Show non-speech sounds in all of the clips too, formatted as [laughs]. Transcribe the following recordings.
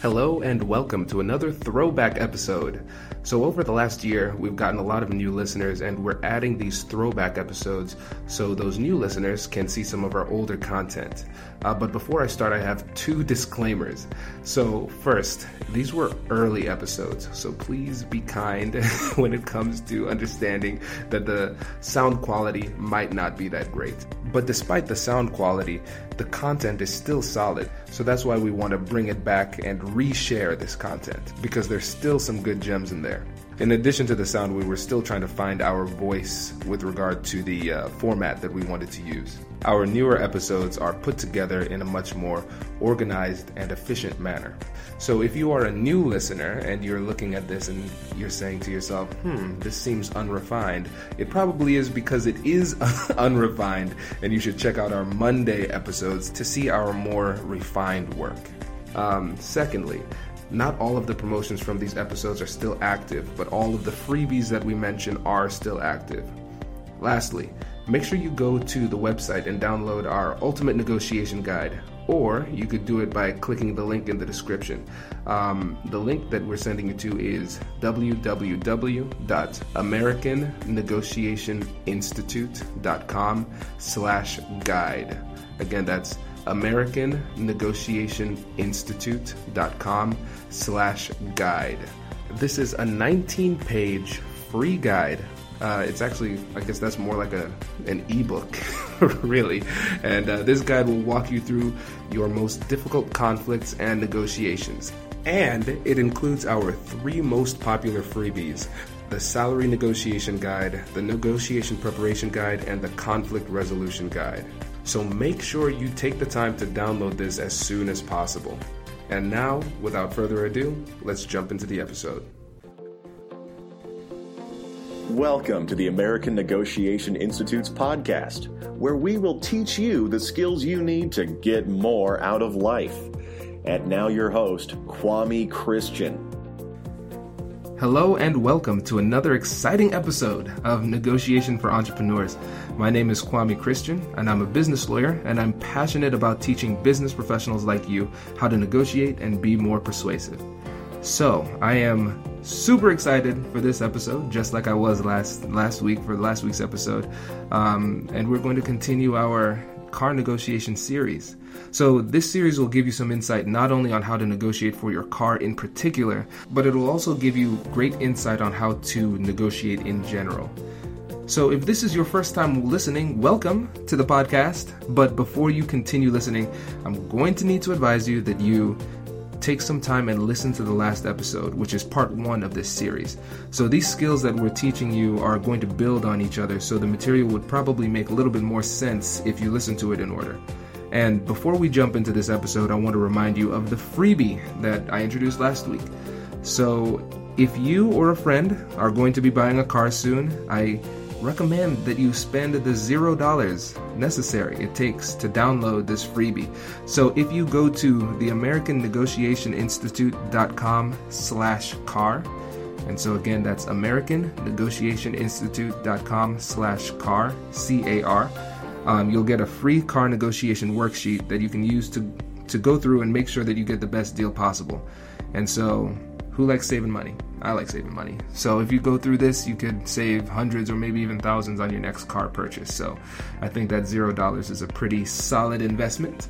Hello and welcome to another throwback episode. So, over the last year, we've gotten a lot of new listeners, and we're adding these throwback episodes so those new listeners can see some of our older content. Uh, but before I start, I have two disclaimers. So, first, these were early episodes, so please be kind [laughs] when it comes to understanding that the sound quality might not be that great. But despite the sound quality, the content is still solid, so that's why we want to bring it back and reshare this content because there's still some good gems in there. In addition to the sound, we were still trying to find our voice with regard to the uh, format that we wanted to use. Our newer episodes are put together in a much more organized and efficient manner. So if you are a new listener and you're looking at this and you're saying to yourself, hmm, this seems unrefined, it probably is because it is [laughs] unrefined, and you should check out our Monday episodes to see our more refined work. Um, secondly, not all of the promotions from these episodes are still active, but all of the freebies that we mention are still active. Lastly, make sure you go to the website and download our Ultimate Negotiation Guide, or you could do it by clicking the link in the description. Um, the link that we're sending you to is www.americannegotiationinstitute.com slash guide. Again, that's americannegotiationinstitute.com slash guide. This is a 19-page free guide. Uh, it's actually, I guess that's more like a an ebook, [laughs] really. And uh, this guide will walk you through your most difficult conflicts and negotiations. And it includes our three most popular freebies the Salary Negotiation Guide, the Negotiation Preparation Guide, and the Conflict Resolution Guide. So make sure you take the time to download this as soon as possible. And now, without further ado, let's jump into the episode. Welcome to the American Negotiation Institute's podcast, where we will teach you the skills you need to get more out of life. And now, your host, Kwame Christian. Hello and welcome to another exciting episode of Negotiation for Entrepreneurs. My name is Kwame Christian, and I'm a business lawyer, and I'm passionate about teaching business professionals like you how to negotiate and be more persuasive. So, I am super excited for this episode, just like I was last last week for last week's episode, um, and we're going to continue our car negotiation series. So, this series will give you some insight not only on how to negotiate for your car in particular, but it will also give you great insight on how to negotiate in general. So, if this is your first time listening, welcome to the podcast. But before you continue listening, I'm going to need to advise you that you take some time and listen to the last episode, which is part one of this series. So, these skills that we're teaching you are going to build on each other, so the material would probably make a little bit more sense if you listen to it in order. And before we jump into this episode, I want to remind you of the freebie that I introduced last week. So, if you or a friend are going to be buying a car soon, I recommend that you spend the zero dollars necessary it takes to download this freebie. So if you go to the American Negotiation Institute.com slash car, and so again that's American Negotiation Institute.com slash car, C-A-R, um, you'll get a free car negotiation worksheet that you can use to to go through and make sure that you get the best deal possible. And so, who likes saving money? I like saving money. So if you go through this, you could save hundreds or maybe even thousands on your next car purchase. So I think that zero dollars is a pretty solid investment.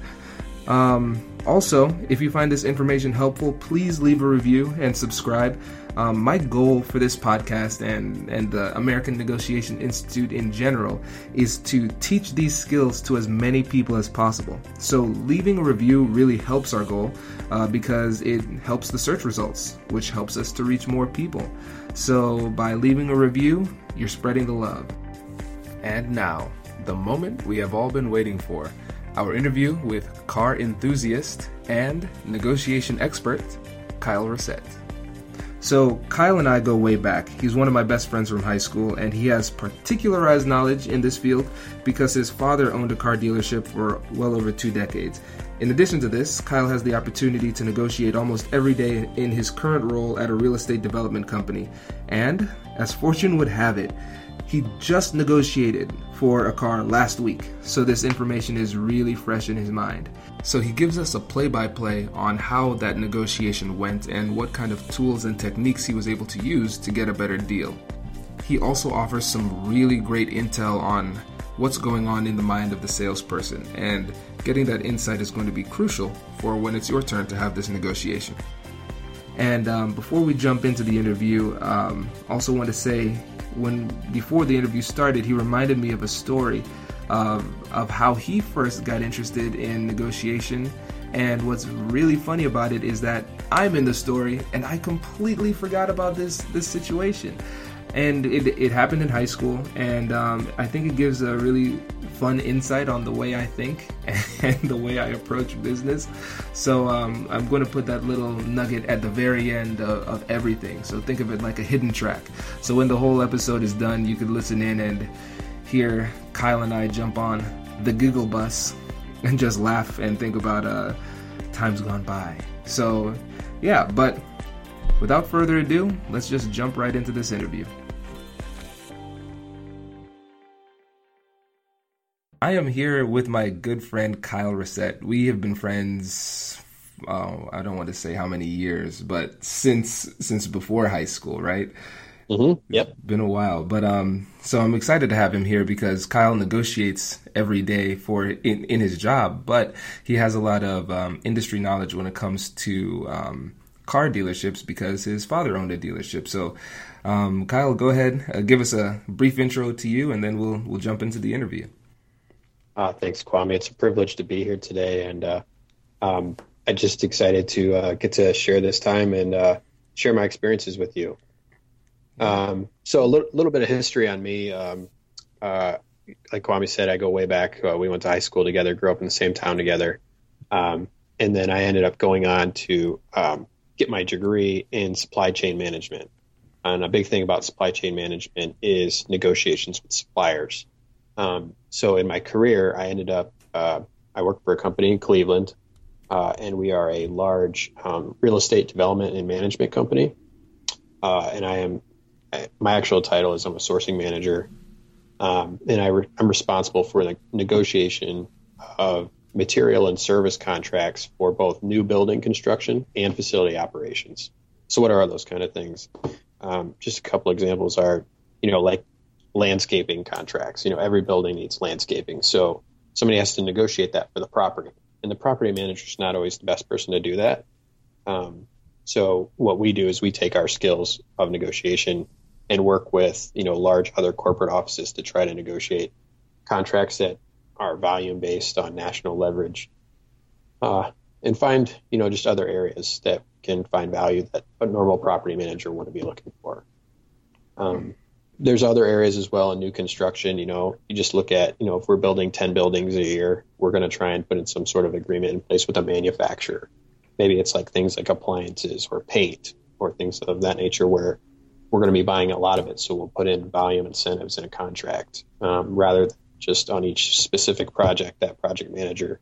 Um, also, if you find this information helpful, please leave a review and subscribe. Um, my goal for this podcast and, and the American Negotiation Institute in general is to teach these skills to as many people as possible. So, leaving a review really helps our goal uh, because it helps the search results, which helps us to reach more people. So, by leaving a review, you're spreading the love. And now, the moment we have all been waiting for our interview with car enthusiast and negotiation expert, Kyle Racette. So, Kyle and I go way back. He's one of my best friends from high school, and he has particularized knowledge in this field because his father owned a car dealership for well over two decades. In addition to this, Kyle has the opportunity to negotiate almost every day in his current role at a real estate development company. And, as fortune would have it, he just negotiated for a car last week, so this information is really fresh in his mind. So he gives us a play by play on how that negotiation went and what kind of tools and techniques he was able to use to get a better deal. He also offers some really great intel on what's going on in the mind of the salesperson, and getting that insight is going to be crucial for when it's your turn to have this negotiation. And um, before we jump into the interview, um, also want to say when before the interview started, he reminded me of a story of, of how he first got interested in negotiation. And what's really funny about it is that I'm in the story and I completely forgot about this this situation. And it, it happened in high school, and um, I think it gives a really fun insight on the way I think [laughs] and the way I approach business. So um, I'm going to put that little nugget at the very end of, of, everything. So think of it like a hidden track. So when the whole episode is done, you could listen in and hear Kyle and I jump on the Google bus [laughs] and just laugh and think about uh, times gone by. So, yeah, but without further ado, let's just jump right into this interview. I am here with my good friend Kyle Racette. We have been friends. Oh, I don't want to say how many years, but since since before high school, right? Mm-hmm. Yep. Been a while, but um, so I'm excited to have him here because Kyle negotiates every day for in in his job, but he has a lot of um, industry knowledge when it comes to um, car dealerships because his father owned a dealership. So, um, Kyle, go ahead, uh, give us a brief intro to you, and then we'll we'll jump into the interview. Uh, thanks, Kwame. It's a privilege to be here today, and uh, um, I'm just excited to uh, get to share this time and uh, share my experiences with you. Um, so a little, little, bit of history on me. Um, uh, like Kwame said, I go way back. Uh, we went to high school together, grew up in the same town together. Um, and then I ended up going on to um, get my degree in supply chain management. And a big thing about supply chain management is negotiations with suppliers. Um, so in my career, I ended up, uh, I worked for a company in Cleveland, uh, and we are a large um, real estate development and management company. Uh, and I am my actual title is I'm a sourcing manager, um, and I I'm responsible for the negotiation of material and service contracts for both new building construction and facility operations. So, what are those kind of things? Um, just a couple examples are, you know, like landscaping contracts. You know, every building needs landscaping, so somebody has to negotiate that for the property, and the property manager is not always the best person to do that. Um, so, what we do is we take our skills of negotiation and work with you know large other corporate offices to try to negotiate contracts that are volume based on national leverage, uh, and find you know just other areas that can find value that a normal property manager wouldn't be looking for. Um, there's other areas as well in new construction. You know, you just look at you know if we're building ten buildings a year, we're going to try and put in some sort of agreement in place with a manufacturer. Maybe it's like things like appliances or paint or things of that nature where we're going to be buying a lot of it, so we'll put in volume incentives in a contract um, rather than just on each specific project. That project manager,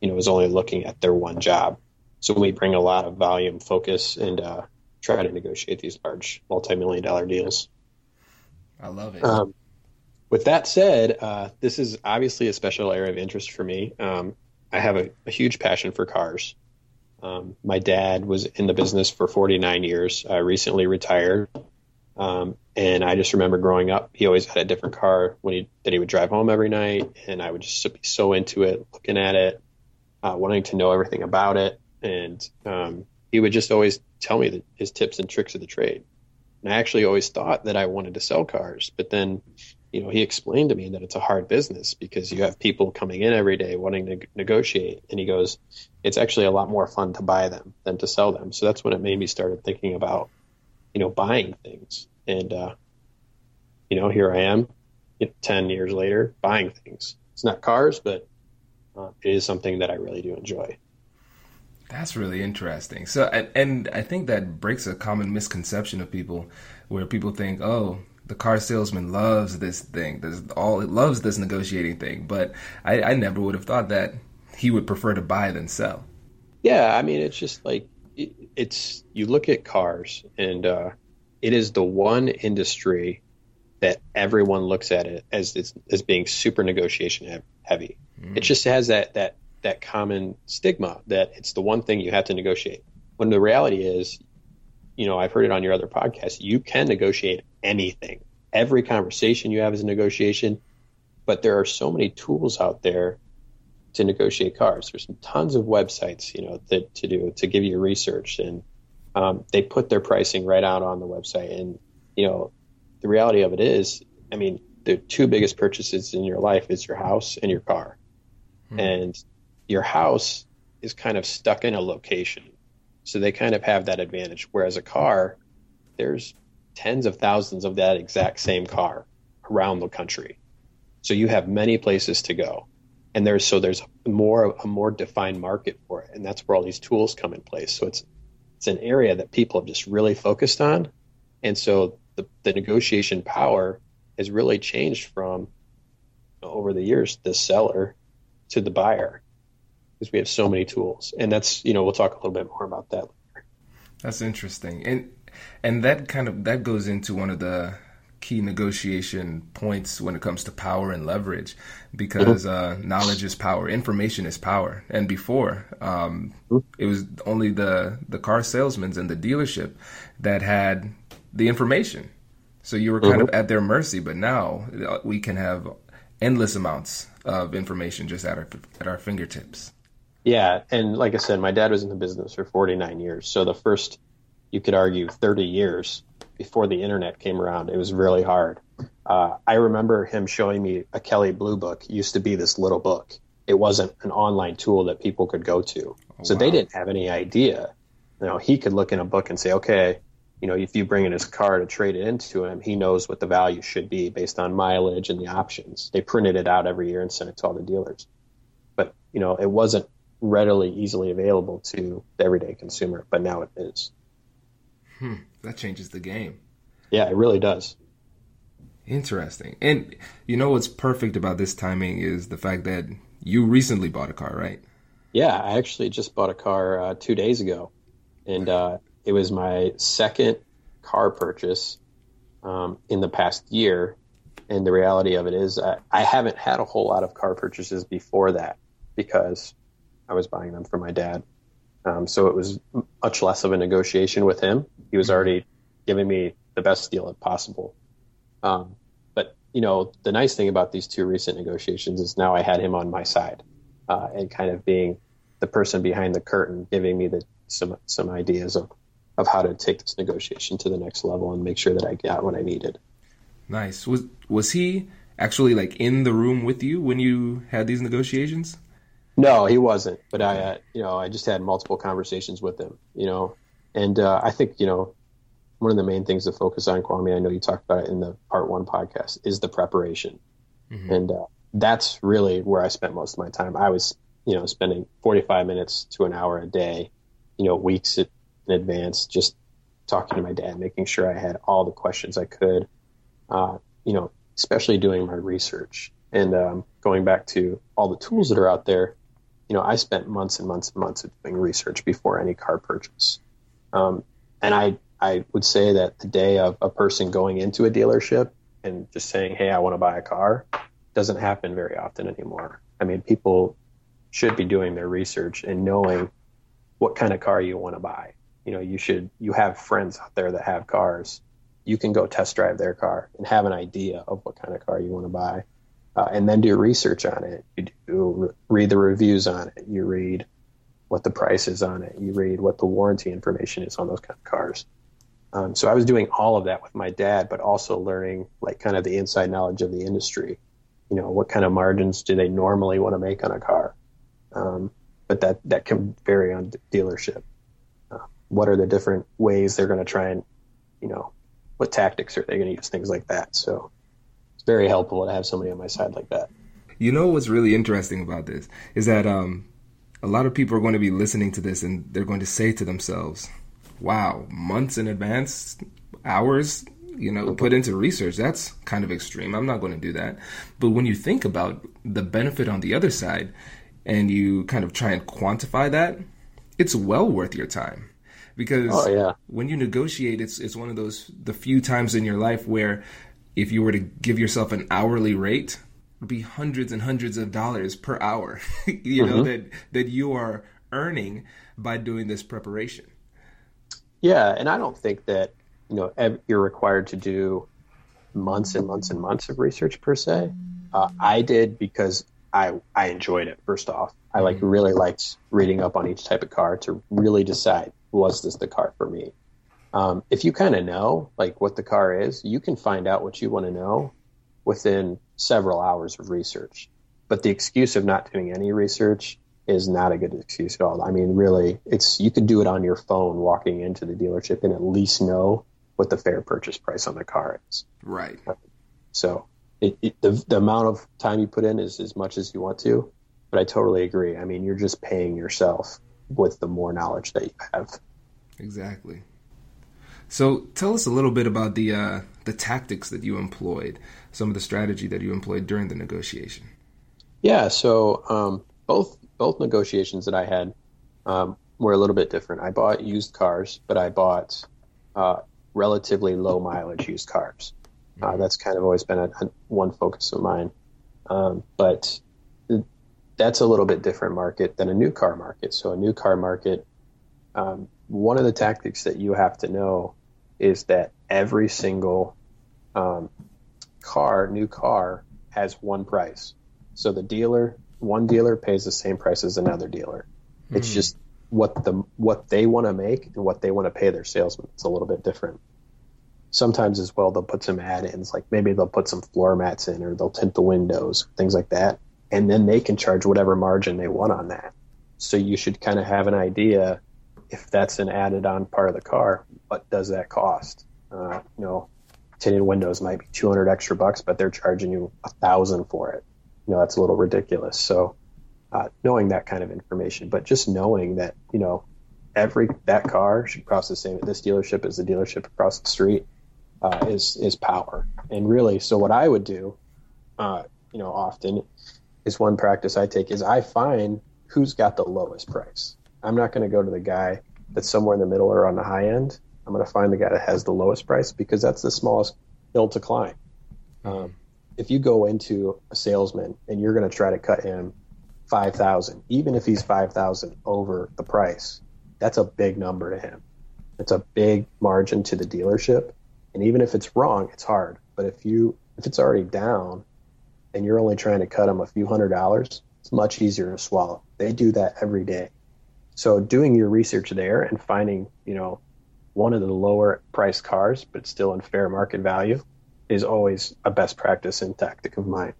you know, is only looking at their one job. So we bring a lot of volume focus and uh, try to negotiate these large multi-million dollar deals. I love it. Um, with that said, uh, this is obviously a special area of interest for me. Um, I have a, a, huge passion for cars. Um, my dad was in the business for 49 years. I recently retired, um, and I just remember growing up, he always had a different car when he that he would drive home every night, and I would just be so into it, looking at it, uh, wanting to know everything about it, and um, he would just always tell me the, his tips and tricks of the trade. And I actually always thought that I wanted to sell cars, but then, you know, he explained to me that it's a hard business because you have people coming in every day wanting to negotiate, and he goes, it's actually a lot more fun to buy them than to sell them. So that's when it made me started thinking about you know, buying things. And, uh, you know, here I am you know, 10 years later buying things. It's not cars, but uh, it is something that I really do enjoy. That's really interesting. So, and, and I think that breaks a common misconception of people where people think, oh, the car salesman loves this thing. This all it loves this negotiating thing. But I, I never would have thought that he would prefer to buy than sell. Yeah, I mean, it's just like it, it's you look at cars, and uh, it is the one industry that everyone looks at it as as being super negotiation heavy. Mm. It just has that that that common stigma that it's the one thing you have to negotiate. When the reality is, you know, I've heard it on your other podcast, you can negotiate anything. Every conversation you have is a negotiation, but there are so many tools out there to negotiate cars. There's tons of websites, you know, that to do to give you research, and um, they put their pricing right out on the website. And you know, the reality of it is, I mean, the two biggest purchases in your life is your house and your car, hmm. and your house is kind of stuck in a location, so they kind of have that advantage. Whereas a car, there's tens of thousands of that exact same car around the country, so you have many places to go. And there's so there's more a more defined market for it, and that's where all these tools come in place. So it's it's an area that people have just really focused on, and so the, the negotiation power has really changed from you know, over the years the seller to the buyer because we have so many tools, and that's you know we'll talk a little bit more about that. Later. That's interesting, and and that kind of that goes into one of the key negotiation points when it comes to power and leverage because uh, knowledge is power information is power. And before um, it was only the the car salesmen and the dealership that had the information. So you were kind mm-hmm. of at their mercy but now uh, we can have endless amounts of information just at our at our fingertips yeah and like i said my dad was in the business for 49 years so the first you could argue 30 years before the internet came around. It was really hard. Uh, I remember him showing me a Kelley Blue Book. It used to be this little book. It wasn't an online tool that people could go to, oh, so wow. they didn't have any idea. You know, he could look in a book and say, okay, you know, if you bring in his car to trade it into him, he knows what the value should be based on mileage and the options. They printed it out every year and sent it to all the dealers. But, you know, it wasn't readily, easily available to the everyday consumer, but now it is. Hmm, that changes the game. Yeah, it really does. Interesting. And you know what's perfect about this timing is the fact that you recently bought a car, right? Yeah, I actually just bought a car uh, two days ago, and uh, it was my second car purchase um, in the past year. And the reality of it is, I, I haven't had a whole lot of car purchases before that because I was buying them for my dad. Um, so it was much less of a negotiation with him. He was already giving me the best deal possible. Um, but you know, the nice thing about these two recent negotiations is now I had him on my side uh, and kind of being the person behind the curtain, giving me the some some ideas of of how to take this negotiation to the next level and make sure that I got what I needed. Nice. Was was he actually like in the room with you when you had these negotiations? No, he wasn't. But I, uh, you know, I just had multiple conversations with him. You know, and uh, I think you know one of the main things to focus on, Kwame. I know you talked about it in the part one podcast, is the preparation, mm-hmm. and uh, that's really where I spent most of my time. I was, you know, spending 45 minutes to an hour a day, you know, weeks in advance, just talking to my dad, making sure I had all the questions I could, uh, you know, especially doing my research and um, going back to all the tools that are out there you know, I spent months and months and months of doing research before any car purchase. Um, and I, I would say that the day of a person going into a dealership and just saying, Hey, I want to buy a car doesn't happen very often anymore. I mean, people should be doing their research and knowing what kind of car you want to buy. You know, you should, you have friends out there that have cars. You can go test drive their car and have an idea of what kind of car you want to buy uh, and then do research on it. You do read the reviews on it. You read what the price is on it. You read what the warranty information is on those kind of cars. Um, so I was doing all of that with my dad, but also learning like kind of the inside knowledge of the industry. You know, what kind of margins do they normally want to make on a car? Um, but that that can vary on dealership. Uh, what are the different ways they're going to try and, you know, what tactics are they going to use? Things like that. So it's very helpful to have somebody on my side like that. You know what's really interesting about this is that um, a lot of people are going to be listening to this and they're going to say to themselves, "Wow, months in advance, hours." You know, put into research. That's kind of extreme. I'm not going to do that. But when you think about the benefit on the other side, and you kind of try and quantify that, it's well worth your time. Because oh, yeah. when you negotiate, it's it's one of those the few times in your life where if you were to give yourself an hourly rate, it would be hundreds and hundreds of dollars per hour, [laughs] you know, mm-hmm. that that you are earning by doing this preparation. Yeah, and I don't think that you know you're required to do months and months and months of research per se. Uh, I did because I I enjoyed it. First off, I like mm-hmm. really liked reading up on each type of car to really decide was this the car for me. Um, if you kind of know like what the car is, you can find out what you want to know within several hours of research. But the excuse of not doing any research is not a good excuse at all. I mean, really, it's you could do it on your phone walking into the dealership and at least know what the fair purchase price on the car is. Right. So it, it, the the amount of time you put in is as much as you want to, but I totally agree. I mean, you're just paying yourself with the more knowledge that you have. Exactly. So tell us a little bit about the uh, the tactics that you employed, some of the strategy that you employed during the negotiation. Yeah. So um, both both negotiations that I had um, were a little bit different. I bought used cars, but I bought uh, relatively low mileage used cars. Uh, mm-hmm. that's kind of always been a, a one focus of mine. Um, but that's a little bit different market than a new car market. So a new car market, um, one of the tactics that you have to know is that every single um, car, new car, has one price. So the dealer one dealer pays the same price as another dealer. Mm. It's hmm. just what the what they want to make and what they want to pay their salesman. It's a little bit different. Sometimes as well, they'll put some add-ins, like maybe they'll put some floor mats in, or they'll tint the windows, things like that, and then they can charge whatever margin they want on that. So you should kind of have an idea if that's an added-on part of the car. What does that cost? Uh, you know, tinted windows might be 200 extra bucks, but they're charging you a thousand for it you know that's a little ridiculous. So uh, knowing that kind of information, but just knowing that you know every that car should cost the same at this dealership as the dealership across the street uh, is is power. And really, so what I would do, uh, you know, often is one practice I take is I find who's got the lowest price. I'm not going to go to the guy that's somewhere in the middle or on the high end. I'm going to find the guy that has the lowest price because that's the smallest hill to climb. Um, if you go into a salesman and you're going to try to cut him 5000 even if he's 5000 over the price that's a big number to him. It's a big margin to the dealership. And even if it's wrong it's hard. But if you if it's already down and you're only trying to cut him a few hundred dollars it's much easier to swallow. They do that every day so doing your research there and finding you know one of the lower priced cars but still in fair market value is always a best practice and tactic of mine.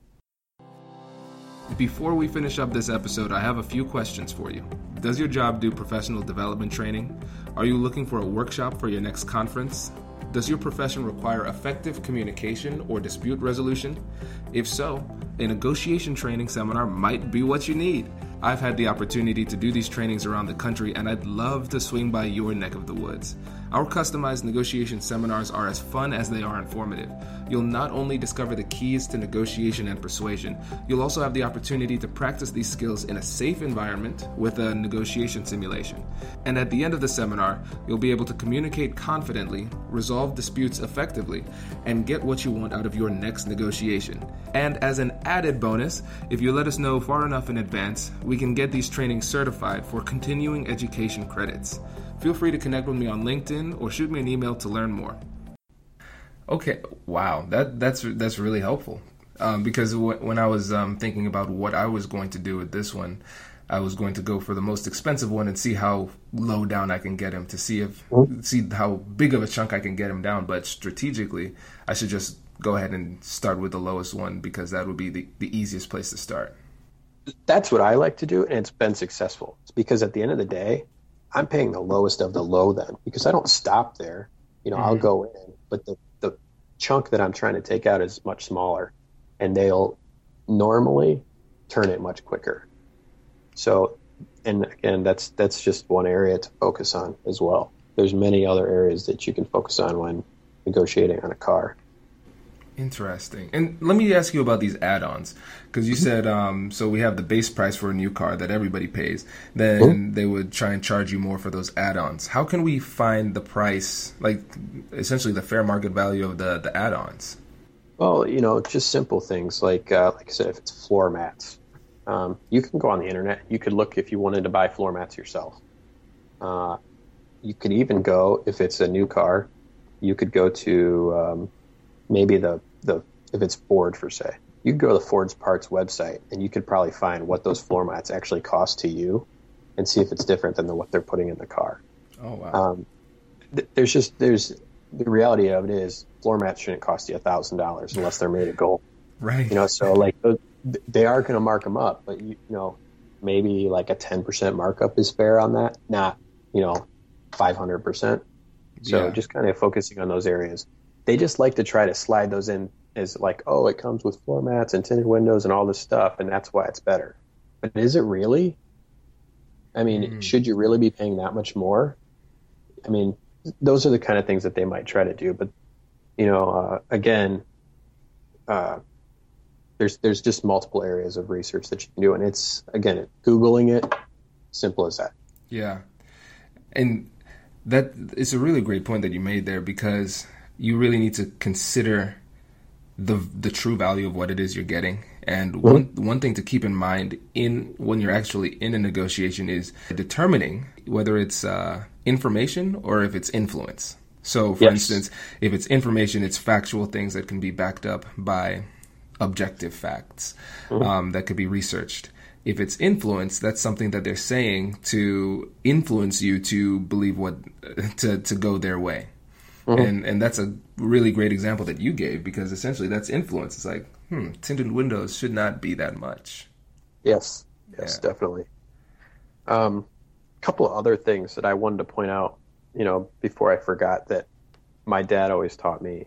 Before we finish up this episode, I have a few questions for you. Does your job do professional development training? Are you looking for a workshop for your next conference? Does your profession require effective communication or dispute resolution? If so, a negotiation training seminar might be what you need. I've had the opportunity to do these trainings around the country, and I'd love to swing by your neck of the woods. Our customized negotiation seminars are as fun as they are informative. You'll not only discover the keys to negotiation and persuasion, you'll also have the opportunity to practice these skills in a safe environment with a negotiation simulation. And at the end of the seminar, you'll be able to communicate confidently, resolve disputes effectively, and get what you want out of your next negotiation. And as an added bonus, if you let us know far enough in advance, we can get these trainings certified for continuing education credits. Feel free to connect with me on LinkedIn or shoot me an email to learn more. Okay, wow, that that's that's really helpful um, because w- when I was um, thinking about what I was going to do with this one, I was going to go for the most expensive one and see how low down I can get him to see if see how big of a chunk I can get him down. But strategically, I should just go ahead and start with the lowest one because that would be the, the easiest place to start. That's what I like to do, and it's been successful. It's because at the end of the day, I'm paying the lowest of the low then because I don't stop there. You know, mm-hmm. I'll go in, but the, the chunk that I'm trying to take out is much smaller and they'll normally turn it much quicker. So, and again, that's, that's just one area to focus on as well. There's many other areas that you can focus on when negotiating on a car. Interesting. And let me ask you about these add-ons because you said um, so we have the base price for a new car that everybody pays. Then mm-hmm. they would try and charge you more for those add-ons. How can we find the price, like essentially the fair market value of the the add-ons? Well, you know, just simple things like uh, like I said, if it's floor mats, um, you can go on the internet. You could look if you wanted to buy floor mats yourself. Uh, you could even go if it's a new car. You could go to um, maybe the the if it's Ford for say, you could go to the Ford's parts website and you could probably find what those floor mats actually cost to you, and see if it's different than the, what they're putting in the car. Oh wow. Um, th- there's just there's the reality of it is floor mats shouldn't cost you a thousand dollars unless they're made of gold. Right. You know, so like they are going to mark them up, but you, you know maybe like a ten percent markup is fair on that, not you know five hundred percent. So yeah. just kind of focusing on those areas they just like to try to slide those in as like, oh, it comes with floor mats and tinted windows and all this stuff, and that's why it's better. But is it really? I mean, mm. should you really be paying that much more? I mean, those are the kind of things that they might try to do. But you know, uh, again, uh, there's there's just multiple areas of research that you can do, and it's again, googling it, simple as that. Yeah, and that is a really great point that you made there because you really need to consider the the true value of what it is you're getting. And mm-hmm. one one thing to keep in mind in when you're actually in a negotiation is determining whether it's uh, information or if it's influence. So, for yes. instance, if it's information, it's factual things that can be backed up by objective facts mm-hmm. um, that could be researched. If it's influence, that's something that they're saying to influence you to believe what [laughs] to to go their way. Mm-hmm. And and that's a really great example that you gave because essentially that's influence. It's like, hmm, tinted windows should not be that much. Yes, yes, yeah. definitely. Um, a couple of other things that I wanted to point out, you know, before I forgot that my dad always taught me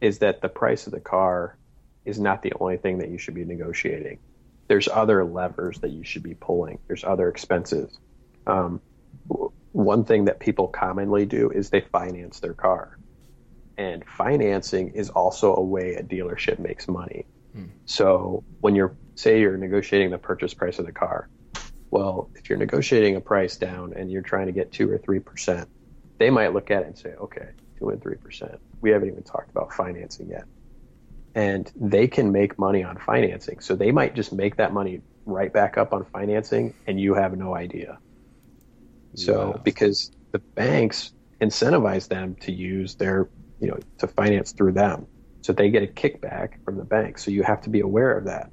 is that the price of the car is not the only thing that you should be negotiating. There's other levers that you should be pulling. There's other expenses. Um, one thing that people commonly do is they finance their car. And financing is also a way a dealership makes money. Hmm. So when you're, say, you're negotiating the purchase price of the car, well, if you're negotiating a price down and you're trying to get two or three percent, they might look at it and say, okay, two and three percent. We haven't even talked about financing yet. And they can make money on financing. So they might just make that money right back up on financing and you have no idea. So because the banks incentivize them to use their, you know, to finance through them. So they get a kickback from the bank. So you have to be aware of that.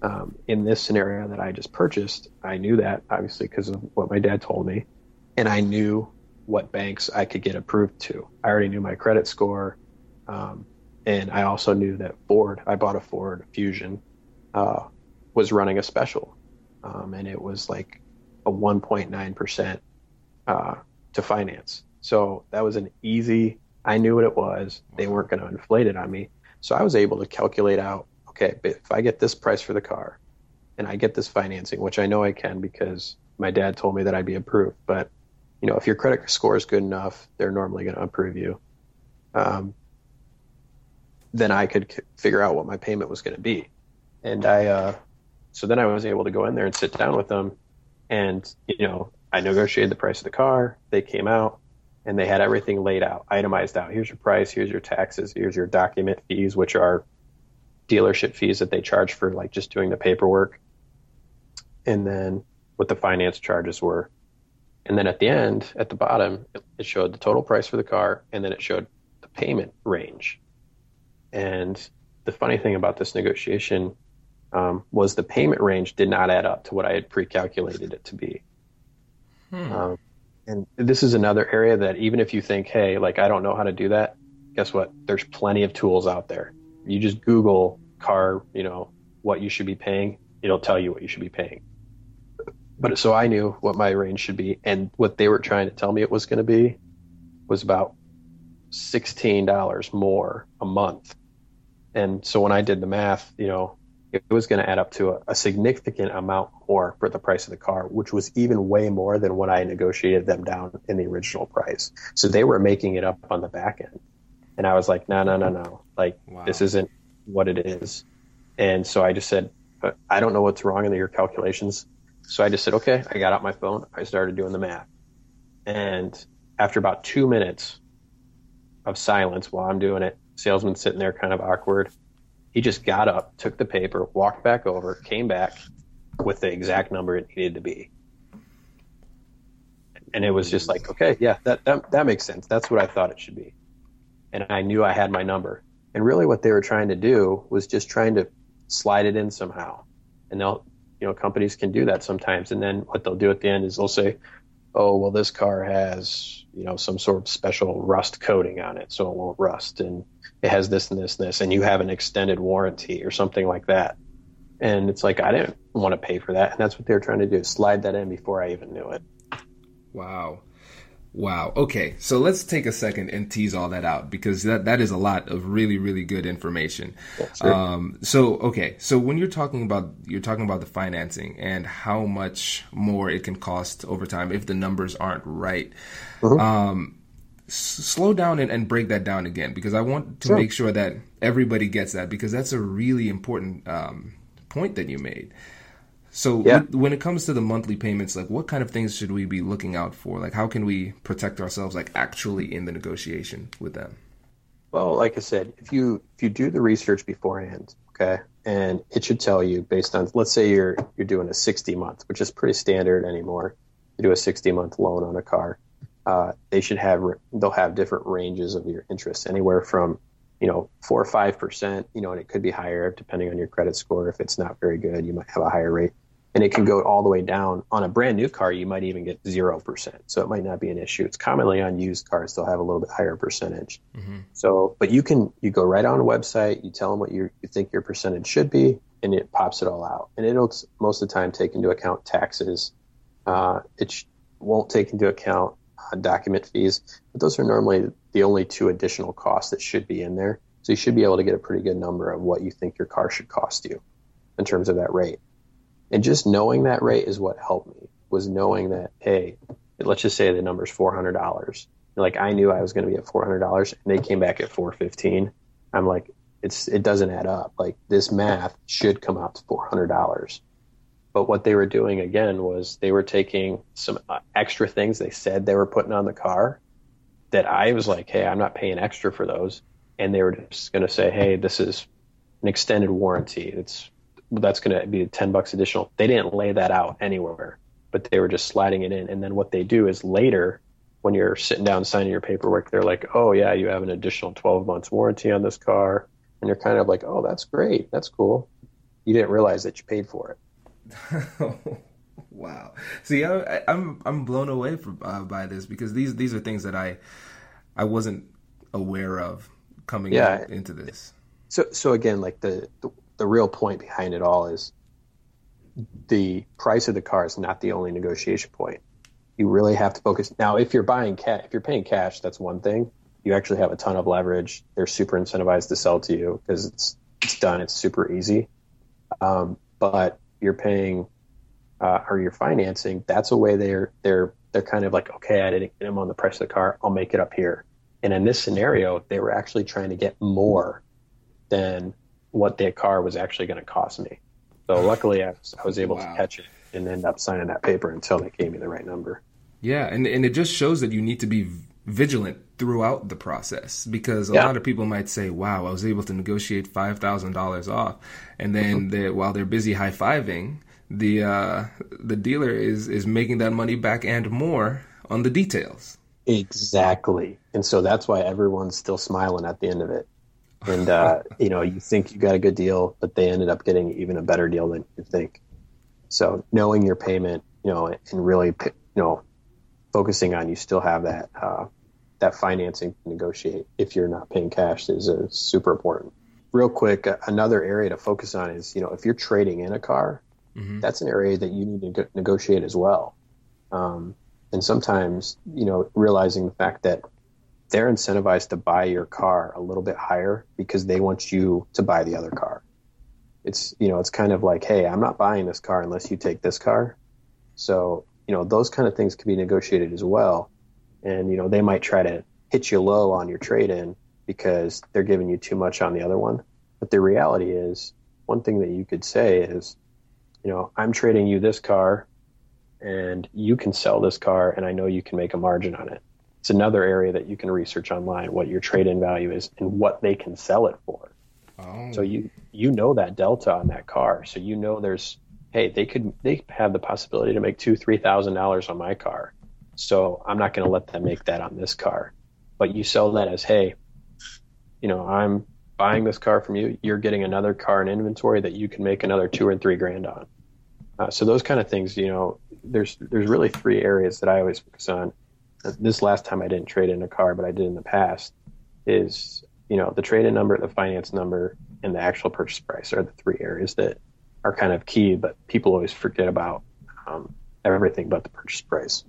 Um, in this scenario that I just purchased, I knew that obviously because of what my dad told me, and I knew what banks I could get approved to. I already knew my credit score, um, and I also knew that Ford. I bought a Ford Fusion, uh, was running a special, um, and it was like a 1.9 percent uh, to finance. So that was an easy. I knew what it was. They weren't going to inflate it on me. So I was able to calculate out. Okay, if I get this price for the car, and I get this financing, which I know I can because my dad told me that I'd be approved. But you know, if your credit score is good enough, they're normally going to approve you. Um, then I could figure out what my payment was going to be, and I. Uh, so then I was able to go in there and sit down with them, and you know, I negotiated the price of the car. They came out and they had everything laid out, itemized out. Here's your price. Here's your taxes. Here's your document fees, which are dealership fees that they charge for like just doing the paperwork. And then what the finance charges were. And then at the end, at the bottom, it showed the total price for the car and then it showed the payment range. And the funny thing about this negotiation um, was the payment range did not add up to what I had pre calculated it to be. Hmm. Um, and this is another area that even if you think, hey, like I don't know how to do that, guess what? There's plenty of tools out there. You just Google car, you know, what you should be paying. It'll tell you what you should be paying. But so I knew what my range should be, and what they were trying to tell me it was going to be was about sixteen dollars more a month. And so when I did the math, you know, it was going to add up to a, a, significant amount more for the price of the car, which was even way more than what I negotiated them down in the original price. So they were making it up on the back end. And I was like, no, no, no, no. Like, wow. this isn't what it is. And so I just said, uh, I don't know what's wrong in your calculations. So I just said, okay, I got out my phone. I started doing the math. And after about two minutes of silence while I'm doing it, salesman sitting there kind of awkward. He just got up, took the paper, walked back over, came back with the exact number it needed to be. And it was just like, okay, yeah, that, that, that makes sense. That's what I thought it should be. And I knew I had my number. And really what they were trying to do was just trying to slide it in somehow. And they'll, you know, companies can do that sometimes. And then what they'll do at the end is they'll say, oh, well, this car has, you know, some sort of special rust coating on it so it won't rust. And it has this and this and this. And you have an extended warranty or something like that. And it's like, I didn't want to pay for that. And that's what they were trying to do slide that in before I even knew it. Wow. Wow. Okay. So let's take a second and tease all that out because that, that is a lot of really, really good information. Sure. um, so, okay. So when you're talking about, you're talking about the financing and how much more it can cost over time if the numbers aren't right. Mm-hmm. Um, s- slow down and, and, break that down again because I want to sure. make sure that everybody gets that because that's a really important, um, point that you made. So yeah. when it comes to the monthly payments, like what kind of things should we be looking out for? Like how can we protect ourselves like actually in the negotiation with them? Well, like I said, if you if you do the research beforehand, okay, and it should tell you based on let's say you're you're doing a 60 month, which is pretty standard anymore. You do a 60 month loan on a car. Uh, they should have they'll have different ranges of your interest, anywhere from you know four or five percent, you know, and it could be higher depending on your credit score. If it's not very good, you might have a higher rate and it can go all the way down. On a brand new car, you might even get 0%. So it might not be an issue. It's commonly on used cars, they'll have a little bit higher percentage. Mm-hmm. So, but you can, you go right on a website, you tell them what you you think your percentage should be, and it pops it all out. And it'll most of the time take into account taxes. Uh, it sh- won't take into account uh, document fees, but those are normally the only two additional costs that should be in there. So you should be able to get a pretty good number of what you think your car should cost you in terms of that rate. And just knowing that rate is what helped me was knowing that, hey, let's just say the number's four hundred dollars. Like I knew I was going to be at four hundred dollars, and they came back at four fifteen. I'm like, it's it doesn't add up. Like this math should come out to four hundred dollars. But what they were doing again was they were taking some uh, extra things they said they were putting on the car that I was like, hey, I'm not paying extra for those, and they were just going to say, hey, this is an extended warranty. It's that's going to be 10 bucks additional. They didn't lay that out anywhere, but they were just sliding it in. And then what they do is later, when you're sitting down signing your paperwork, they're like, oh, yeah, you have an additional 12 months warranty on this car. And you're kind of like, oh, that's great. That's cool. You didn't realize that you paid for it. [laughs] wow. See, I, am I'm, I'm blown away for, uh, by this because these these are things that I I wasn't aware of coming yeah. into this. So so again, like the, the the real point behind it all is the price of the car is not the only negotiation point. You really have to focus. Now, if you're buying cash, if you're paying cash, that's one thing. You actually have a ton of leverage. They're super incentivized to sell to you because it's it's done. It's super easy. Um, but you're paying uh, or you're financing. That's a way they're they're they're kind of like, okay, I didn't get them on the price of the car. I'll make it up here. And in this scenario, they were actually trying to get more than what that car was actually going to cost me. So luckily, I was, I was able wow. to catch it and end up signing that paper until they gave me the right number. Yeah, and and it just shows that you need to be vigilant throughout the process because a yeah. lot of people might say, "Wow, I was able to negotiate five thousand dollars off," and then [laughs] they, while they're busy high fiving, the uh, the dealer is is making that money back and more on the details. Exactly, and so that's why everyone's still smiling at the end of it and uh, you know you think you got a good deal, but they ended up getting even a better deal than you think. So knowing your payment, you know, and really you know focusing on you still have that uh, that financing to negotiate if you're not paying cash is uh, super important. Real quick, uh, another area to focus on is you know if you're trading in a car, mm-hmm. that's an area that you need to negotiate as well. Um, and sometimes you know realizing the fact that they're incentivized to buy your car a little bit higher because they want you to buy the other car. It's you know it's kind of like hey I'm not buying this car unless you take this car. So you know those kind of things can be negotiated as well, and you know they might try to hit you low on your trade in because they're giving you too much on the other one. But the reality is, one thing that you could say is, you know, I'm trading you this car and you can sell this car and I know you can make a margin on it. It's another area that you can research online what your trade in value is and what they can sell it for. Oh. So you you know that delta on that car. So you know there's hey, they could they have the possibility to make two, three thousand dollars on my car. So I'm not gonna let them make that on this car. But you sell that as, hey, you know, I'm buying this car from you, you're getting another car in inventory that you can make another two or three grand on. Uh, so those kind of things, you know, there's there's really three areas that I always focus on. This last time I didn't trade in a car, but I did in the past. Is you know the trade in number, the finance number, and the actual purchase price are the three areas that are kind of key, but people always forget about um, everything but the purchase price.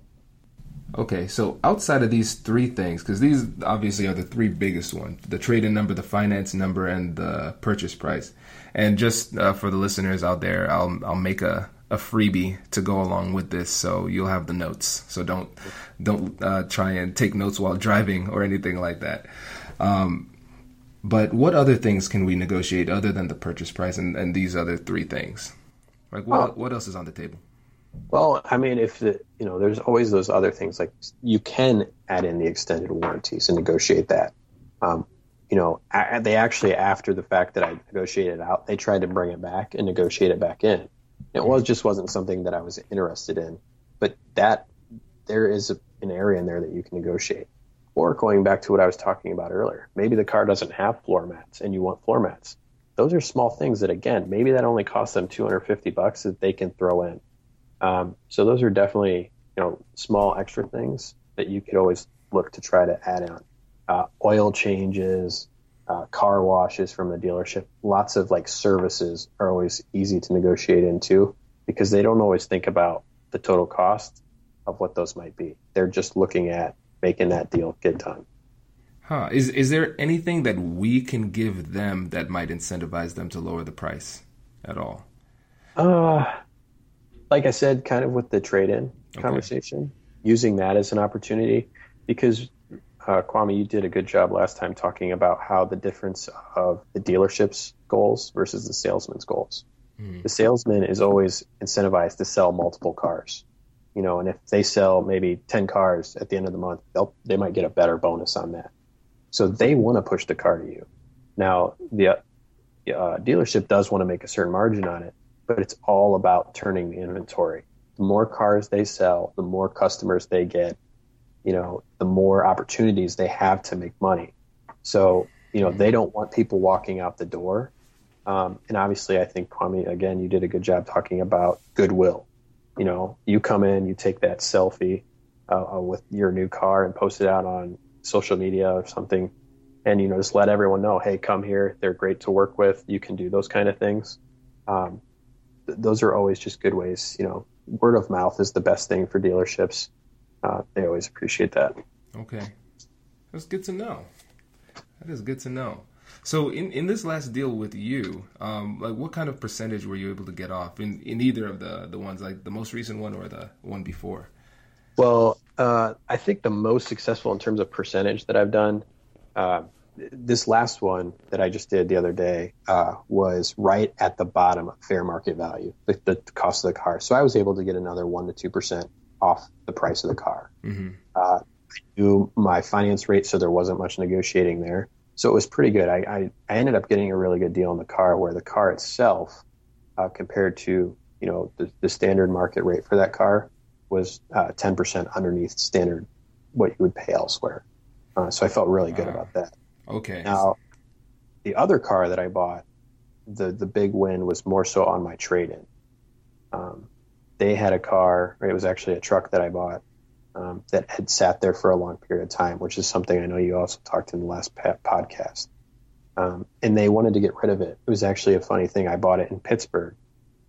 Okay, so outside of these three things, because these obviously are the three biggest ones the trade in number, the finance number, and the purchase price. And just uh, for the listeners out there, I'll, I'll make a, a freebie to go along with this, so you'll have the notes. So don't don't uh, try and take notes while driving or anything like that. Um, but what other things can we negotiate other than the purchase price and, and these other three things? Like what what else is on the table? Well, I mean, if the you know, there's always those other things like you can add in the extended warranties and negotiate that. Um, you know, they actually after the fact that I negotiated out, they tried to bring it back and negotiate it back in. It was just wasn't something that I was interested in. But that there is a, an area in there that you can negotiate. Or going back to what I was talking about earlier, maybe the car doesn't have floor mats and you want floor mats. Those are small things that again, maybe that only costs them 250 bucks that they can throw in. Um, so those are definitely you know small extra things that you could always look to try to add on. Uh, oil changes, uh, car washes from the dealership. Lots of like services are always easy to negotiate into because they don't always think about the total cost of what those might be. They're just looking at making that deal get done. Huh. Is is there anything that we can give them that might incentivize them to lower the price at all? Uh like I said, kind of with the trade in okay. conversation, using that as an opportunity because uh, Kwame, you did a good job last time talking about how the difference of the dealership's goals versus the salesman's goals. Mm. The salesman is always incentivized to sell multiple cars, you know, and if they sell maybe 10 cars at the end of the month, they'll, they might get a better bonus on that. So they want to push the car to you. Now, the uh, dealership does want to make a certain margin on it, but it's all about turning the inventory. The more cars they sell, the more customers they get, you know, the more opportunities they have to make money. So, you know, they don't want people walking out the door. Um, and obviously, I think Kwame, again, you did a good job talking about goodwill. You know, you come in, you take that selfie uh, uh with your new car and post it out on social media or something, and you know, just let everyone know, hey, come here. They're great to work with. You can do those kind of things. Um, th- those are always just good ways. You know, word of mouth is the best thing for dealerships. Uh, they always appreciate that. Okay, that's good to know. That is good to know. So in, in this last deal with you, um, like what kind of percentage were you able to get off in, in either of the the ones, like the most recent one or the one before? Well, uh, I think the most successful in terms of percentage that I've done uh, this last one that I just did the other day uh, was right at the bottom of fair market value, the, the, cost of the car. So I was able to get another one to two percent off the price of the car. Mm-hmm. Uh, I knew my finance rate, so there wasn't much negotiating there. So it was pretty good. I, I, I ended up getting a really good deal on the car, where the car itself, uh, compared to you know the, the, standard market rate for that car, was uh, ten percent underneath standard what you would pay elsewhere. Uh, so I felt really good about that. Okay. Now, the other car that I bought, the the big win was more so on my trade in. Um, they had a car, it was actually a truck that I bought um, that had sat there for a long period of time, which is something I know you also talked in the last podcast. Um, and they wanted to get rid of it. It was actually a funny thing. I bought it in Pittsburgh.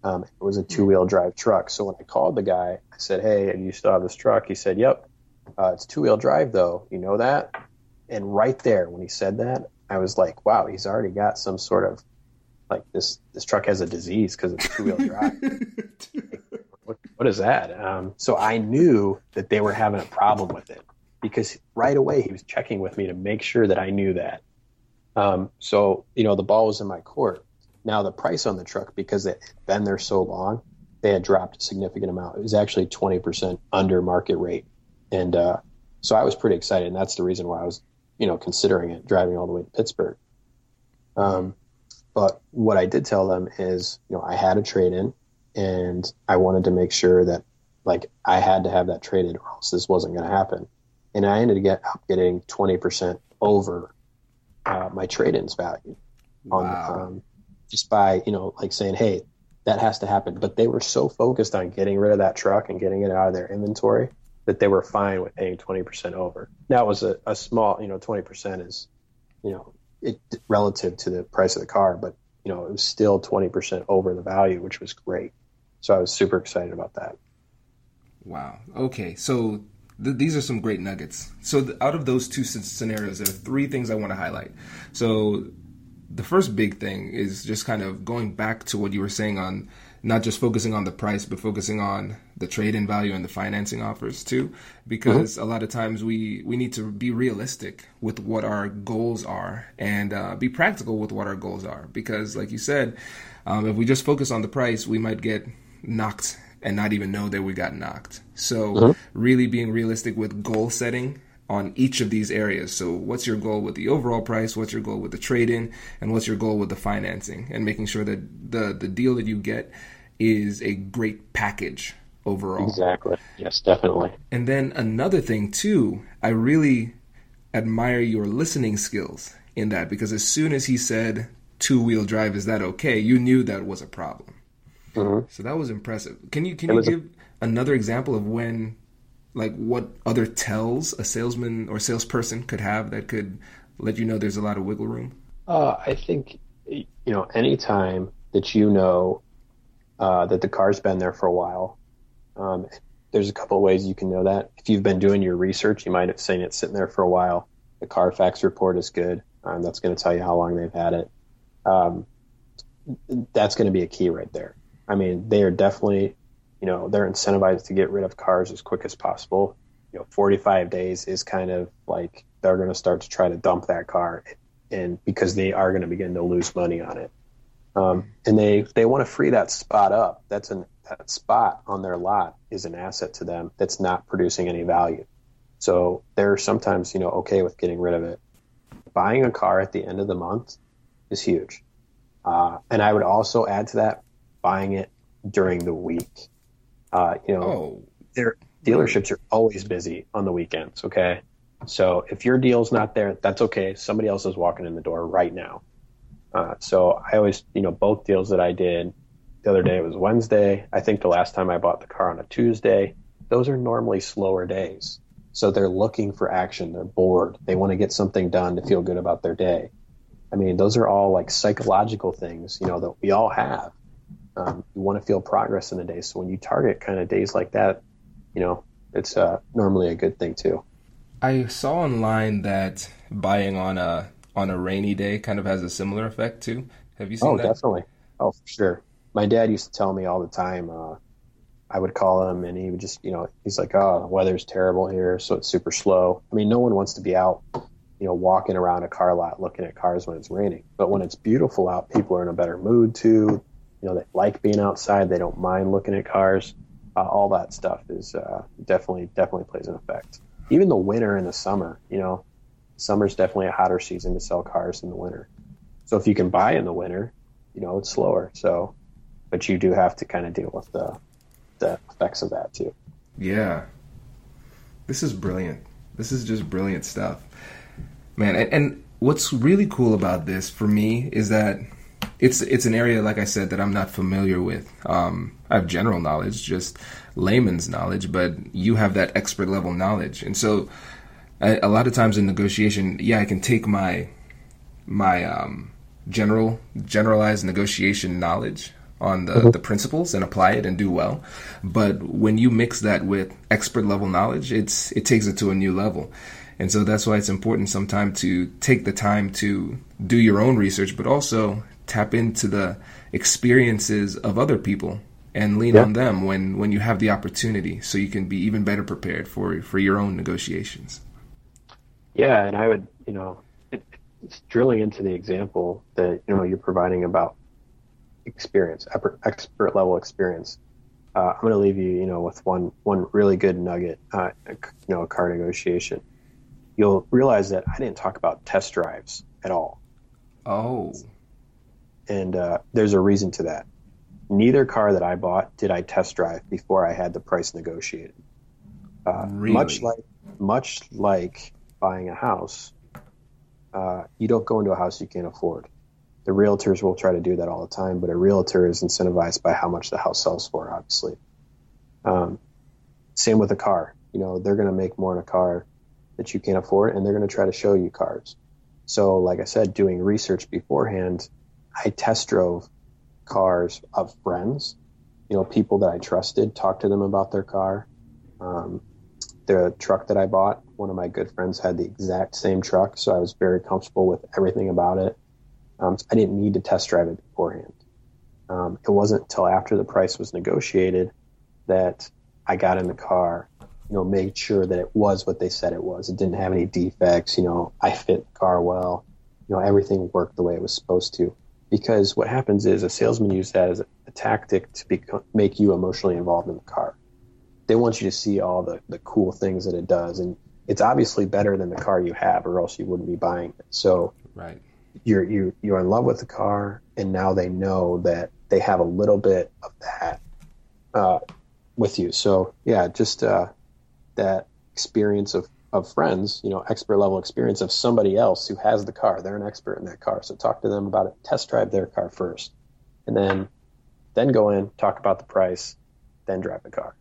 Um, it was a two wheel drive truck. So when I called the guy, I said, Hey, do you still have this truck? He said, Yep. Uh, it's two wheel drive though. You know that? and right there when he said that, I was like, wow, he's already got some sort of like this this truck has a disease because it's two wheel drive. [laughs] what, is that? Um, so I knew that they were having a problem with it because right away he was checking with me to make sure that I knew that. Um, so, you know, the ball was in my court. Now, the price on the truck, because it had been there so long, they had dropped a significant amount. It was actually 20% under market rate. And uh, so I was pretty excited. And that's the reason why I was, you know, considering it, driving all the way to Pittsburgh. Um, but what I did tell them is, you know, I had a trade in and I wanted to make sure that, like, I had to have that trade in or else this wasn't going to happen. And I ended up getting 20% over uh, my trade-ins value on wow. um, just by you know like saying hey that has to happen but they were so focused on getting rid of that truck and getting it out of their inventory that they were fine with paying 20% over now it was a, a small you know 20% is you know it relative to the price of the car but you know it was still 20% over the value which was great so i was super excited about that wow okay so th- these are some great nuggets. So, th- out of those two scenarios, there are three things I want to highlight. So, the first big thing is just kind of going back to what you were saying on not just focusing on the price, but focusing on the trade in value and the financing offers too. Because mm-hmm. a lot of times we, we need to be realistic with what our goals are and uh, be practical with what our goals are. Because, like you said, um, if we just focus on the price, we might get knocked and not even know that we got knocked. So, uh-huh. really being realistic with goal setting on each of these areas. So, what's your goal with the overall price? What's your goal with the trade in? And what's your goal with the financing? And making sure that the, the deal that you get is a great package overall. Exactly. Yes, definitely. And then another thing, too, I really admire your listening skills in that because as soon as he said two wheel drive, is that okay? You knew that was a problem. Mm-hmm. So that was impressive. Can you can you give a- another example of when, like, what other tells a salesman or salesperson could have that could let you know there's a lot of wiggle room? Uh, I think you know anytime that you know uh, that the car's been there for a while. Um, there's a couple of ways you can know that. If you've been doing your research, you might have seen it sitting there for a while. The Carfax report is good. Um, that's going to tell you how long they've had it. Um, that's going to be a key right there. I mean, they are definitely, you know, they're incentivized to get rid of cars as quick as possible. You know, 45 days is kind of like they're going to start to try to dump that car, and because they are going to begin to lose money on it, um, and they they want to free that spot up. That's an that spot on their lot is an asset to them that's not producing any value. So they're sometimes, you know, okay with getting rid of it. Buying a car at the end of the month is huge. Uh, and I would also add to that buying it during the week. Uh, you know, oh. their dealerships are always busy on the weekends. Okay, so if your deal's not there, that's okay. Somebody else is walking in the door right now. Uh, so I always, you know, both deals that I did the other day it was Wednesday. I think the last time I bought the car on a Tuesday. Those are normally slower days. So they're looking for action. They're bored. They want to get something done to feel good about their day. I mean, those are all like psychological things, you know, that we all have um, you want to feel progress in the day. So when you target kind of days like that, you know, it's uh, normally a good thing too. I saw online that buying on a on a rainy day kind of has a similar effect too. Have you seen oh, that? definitely. Oh, for sure. My dad used to tell me all the time. Uh, I would call him, and he would just, you know, he's like, "Oh, the weather's terrible here, so it's super slow." I mean, no one wants to be out, you know, walking around a car lot looking at cars when it's raining. But when it's beautiful out, people are in a better mood too you know, they like being outside. They don't mind looking at cars. Uh, all that stuff is uh, definitely definitely plays an effect. Even the winter and the summer, you know, summer's definitely a hotter season to sell cars than the winter. So if you can buy in the winter, you know, it's slower. So, but you do have to kind of deal with the the effects of that too. Yeah, this is brilliant. This is just brilliant stuff, man. And, and what's really cool about this for me is that it's it's an area like I said that I'm not familiar with. Um, I have general knowledge, just layman's knowledge, but you have that expert level knowledge, and so I, a lot of times in negotiation, yeah, I can take my my um, general generalized negotiation knowledge on the, mm-hmm. the principles and apply it and do well. But when you mix that with expert level knowledge, it's it takes it to a new level. And so that's why it's important sometimes to take the time to do your own research, but also tap into the experiences of other people and lean yeah. on them when when you have the opportunity so you can be even better prepared for for your own negotiations yeah and i would you know it, drilling into the example that you know you're providing about experience, expert level experience, uh, I'm going to leave you, you know, with one one really good nugget, uh, you know, a car negotiation. You'll realize that I didn't talk about test drives at all. Oh. And uh, there's a reason to that. Neither car that I bought did I test drive before I had the price negotiated. Uh, really? Much like much like buying a house, uh, you don't go into a house you can't afford the realtors will try to do that all the time, but a realtor is incentivized by how much the house sells for, obviously. Um, same with a car. You know, they're going to make more in a car that you can't afford, and they're going to try to show you cars. So, like I said, doing research beforehand, I test drove cars of friends, you know, people that I trusted, talked to them about their car. Um, the truck that I bought, one of my good friends had the exact same truck, so I was very comfortable with everything about it. Um, I didn't need to test drive it beforehand. Um, it wasn't until after the price was negotiated that I got in the car, you know, made sure that it was what they said it was. It didn't have any defects. You know, I fit the car well. You know, everything worked the way it was supposed to. Because what happens is a salesman uses that as a tactic to become, make you emotionally involved in the car. They want you to see all the, the cool things that it does. And it's obviously better than the car you have, or else you wouldn't be buying it. So, right you're you you're in love with the car, and now they know that they have a little bit of that uh, with you. So yeah, just uh, that experience of of friends, you know, expert level experience of somebody else who has the car. They're an expert in that car. So talk to them about it. Test drive their car first, and then then go in, talk about the price, then drive the car.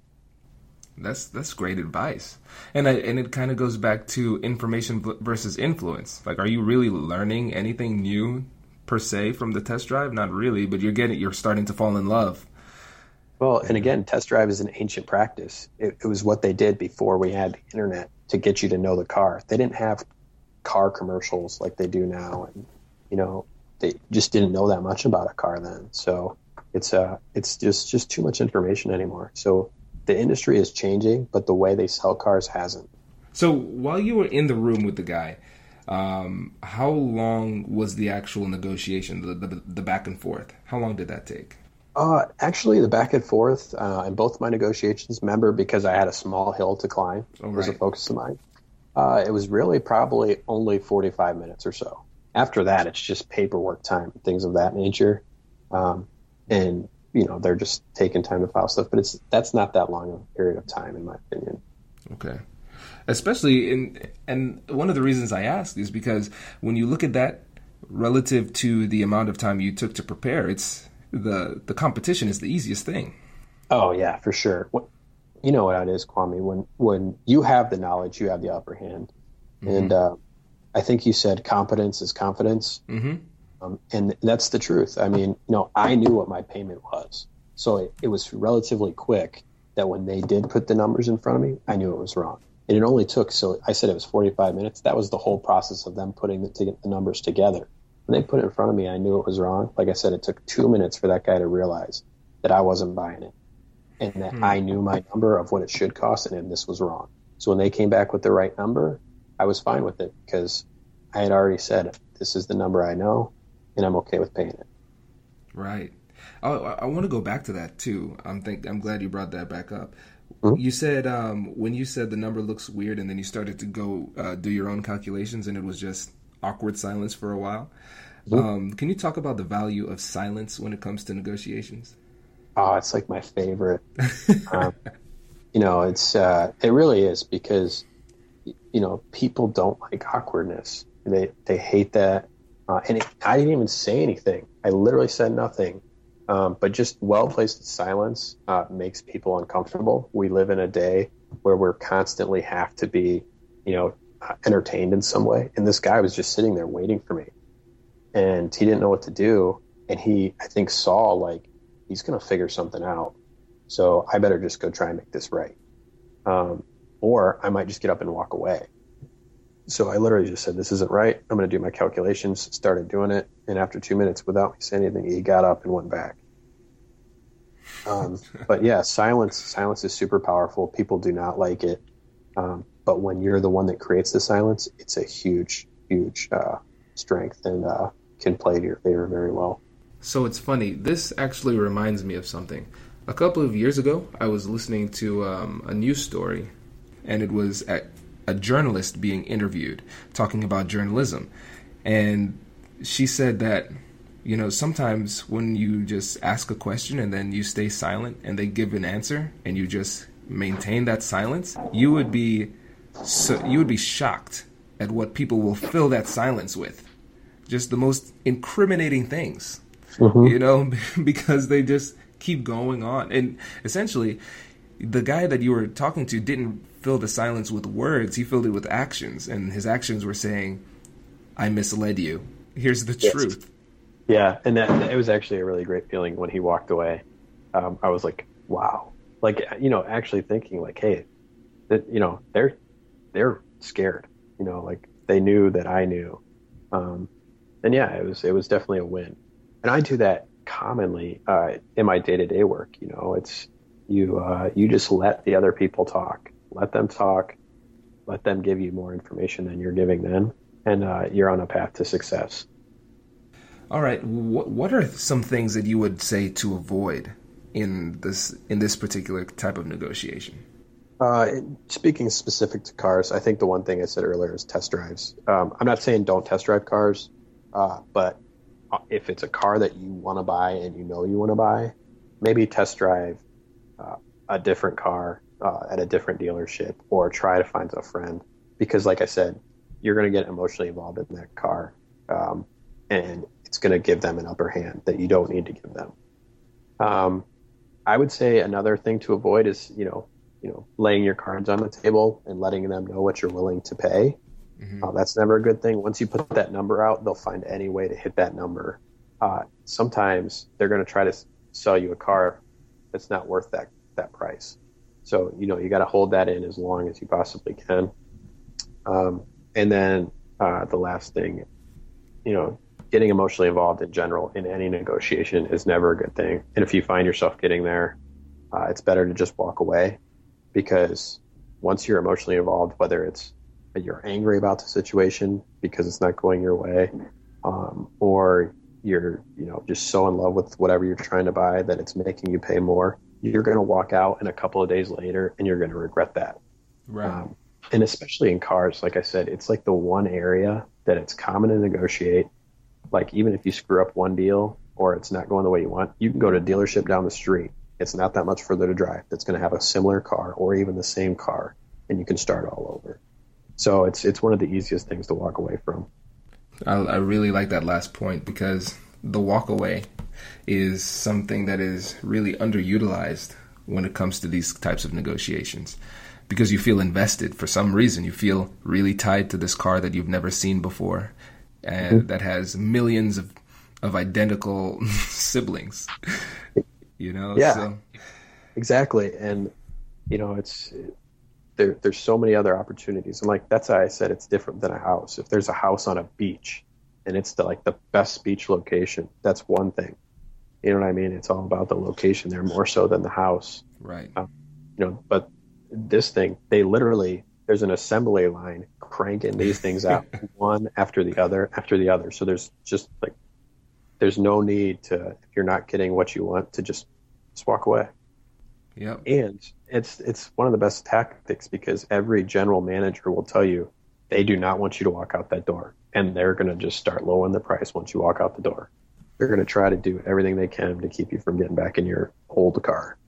That's that's great advice, and I, and it kind of goes back to information versus influence. Like, are you really learning anything new per se from the test drive? Not really, but you're getting you're starting to fall in love. Well, and again, test drive is an ancient practice. It, it was what they did before we had the internet to get you to know the car. They didn't have car commercials like they do now, and you know they just didn't know that much about a car then. So it's uh it's just just too much information anymore. So the industry is changing, but the way they sell cars hasn't. So while you were in the room with the guy, um, how long was the actual negotiation, the, the, the back and forth? How long did that take? Uh, actually, the back and forth uh, in both my negotiations, remember, because I had a small hill to climb, oh, right. was a focus of mine. Uh, it was really probably only 45 minutes or so. After that, it's just paperwork time, things of that nature. Um, and you know they're just taking time to file stuff, but it's that's not that long a period of time, in my opinion. Okay, especially in and one of the reasons I ask is because when you look at that relative to the amount of time you took to prepare, it's the the competition is the easiest thing. Oh yeah, for sure. You know what it is, Kwame. When when you have the knowledge, you have the upper hand, mm-hmm. and uh, I think you said competence is confidence. Mm-hmm. Um, and that's the truth. I mean, you know, I knew what my payment was. So it, it, was relatively quick that when they did put the numbers in front of me, I knew it was wrong. And it only took, so I said it was 45 minutes. That was the whole process of them putting the, to get the numbers together. When they put it in front of me, I knew it was wrong. Like I said, it took two minutes for that guy to realize that I wasn't buying it and that hmm. I knew my number of what it should cost and this was wrong. So when they came back with the right number, I was fine with it because I had already said, this is the number I know and I'm okay with paying it. Right. Oh, I, I want to go back to that too. I'm think I'm glad you brought that back up. Mm-hmm. You said um, when you said the number looks weird, and then you started to go uh, do your own calculations, and it was just awkward silence for a while. Um, can you talk about the value of silence when it comes to negotiations? Oh, it's like my favorite. um, you know, it's uh, it really is because you know people don't like awkwardness. They they hate that. Uh, and it, I didn't even say anything. I literally said nothing. Um, but just well placed silence uh, makes people uncomfortable. We live in a day where we're constantly have to be, you know, entertained in some way. And this guy was just sitting there waiting for me, and he didn't know what to do. And he, I think, saw like he's going to figure something out. So I better just go try and make this right, um, or I might just get up and walk away. So I literally just said, "This isn't right. I'm going to do my calculations." Started doing it, and after two minutes, without me saying anything, he got up and went back. Um, but yeah, silence. Silence is super powerful. People do not like it, um, but when you're the one that creates the silence, it's a huge, huge uh, strength and uh, can play to your favor very well. So it's funny. This actually reminds me of something. A couple of years ago, I was listening to um, a news story, and it was a, a journalist being interviewed talking about journalism. And she said that, you know, sometimes when you just ask a question and then you stay silent and they give an answer and you just maintain that silence, you would be so you would be shocked at what people will fill that silence with. Just the most incriminating things. Mm-hmm. You know, [laughs] because they just keep going on. And essentially, the guy that you were talking to didn't fill the silence with words, he filled it with actions. And his actions were saying, I misled you. Here's the yes. truth. Yeah, and that it was actually a really great feeling when he walked away. Um, I was like, wow, like you know, actually thinking like, hey, that you know, they're they're scared. You know, like they knew that I knew. Um, and yeah, it was it was definitely a win. And I do that commonly uh, in my day to day work. You know, it's you uh, you just let the other people talk, let them talk, let them give you more information than you're giving them, and uh, you're on a path to success. All right, what what are some things that you would say to avoid in this in this particular type of negotiation? Uh, speaking specific to cars, I think the one thing I said earlier is test drives. Um, I'm not saying don't test drive cars, uh, but uh, if it's a car that you want to buy and you know you want to buy, maybe test drive uh, a different car uh, at a different dealership or try to find a friend because, like I said, you're going to get emotionally involved in that car, um, and it's going to give them an upper hand that you don't need to give them. Um, I would say another thing to avoid is, you know, you know, laying your cards on the table and letting them know what you're willing to pay. Mm-hmm. Uh, that's never a good thing. Once you put that number out, they'll find any way to hit that number. Uh, sometimes they're going to try to sell you a car that's not worth that that price. So you know you got to hold that in as long as you possibly can. Um, and then uh, the last thing, you know, getting emotionally involved in general in any negotiation is never a good thing. And if you find yourself getting there, uh, it's better to just walk away because once you're emotionally involved, whether it's you're angry about the situation because it's not going your way, um, or you're you know just so in love with whatever you're trying to buy that it's making you pay more, you're going to walk out and a couple of days later and you're going to regret that. Right. Um, and especially in cars, like I said, it's like the one area that it's common to negotiate like even if you screw up one deal or it's not going the way you want, you can go to a dealership down the street. It's not that much further to drive. That's going to have a similar car or even the same car, and you can start all over. So it's it's one of the easiest things to walk away from. I, I really like that last point because the walk away is something that is really underutilized when it comes to these types of negotiations because you feel invested for some reason. You feel really tied to this car that you've never seen before and mm-hmm. that has millions of of identical [laughs] siblings. You know, yeah, so. exactly. And you know, it's there. There's so many other opportunities, and like that's why I said it's different than a house. If there's a house on a beach, and it's the, like the best beach location, that's one thing. You know what I mean? It's all about the location there more so than the house. Right. Um, you know, but this thing, they literally there's an assembly line cranking these things [laughs] out one after the other after the other. So there's just like there's no need to if you're not getting what you want to just just walk away. Yeah. And it's it's one of the best tactics because every general manager will tell you they do not want you to walk out that door and they're going to just start lowering the price once you walk out the door. They're going to try to do everything they can to keep you from getting back in your old car.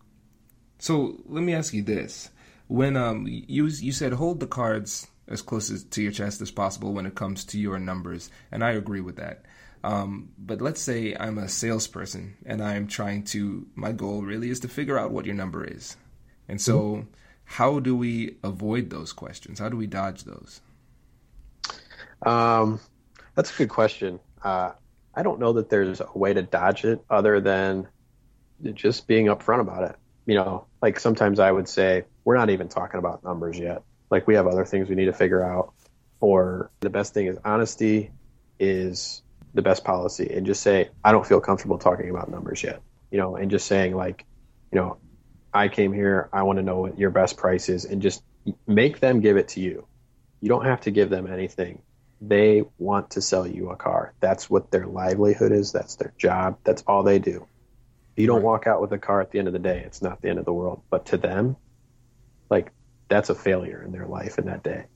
So let me ask you this: when um you you said hold the cards as close as, to your chest as possible when it comes to your numbers, and I agree with that. Um, but let's say I'm a salesperson and I'm trying to. My goal really is to figure out what your number is, and so mm-hmm. how do we avoid those questions? How do we dodge those? Um, that's a good question. Uh, I don't know that there's a way to dodge it other than just being upfront about it. You know, like sometimes I would say, we're not even talking about numbers yet. Like we have other things we need to figure out. Or the best thing is honesty is the best policy and just say, I don't feel comfortable talking about numbers yet. You know, and just saying like, you know, I came here, I want to know what your best price is and just make them give it to you. You don't have to give them anything. they want to sell you a car. That's what their livelihood is. That's their job. That's all they do. If you don't walk out with a car at the end of the day, it's not the end of the world. But to them, like that's a failure in their life in that day.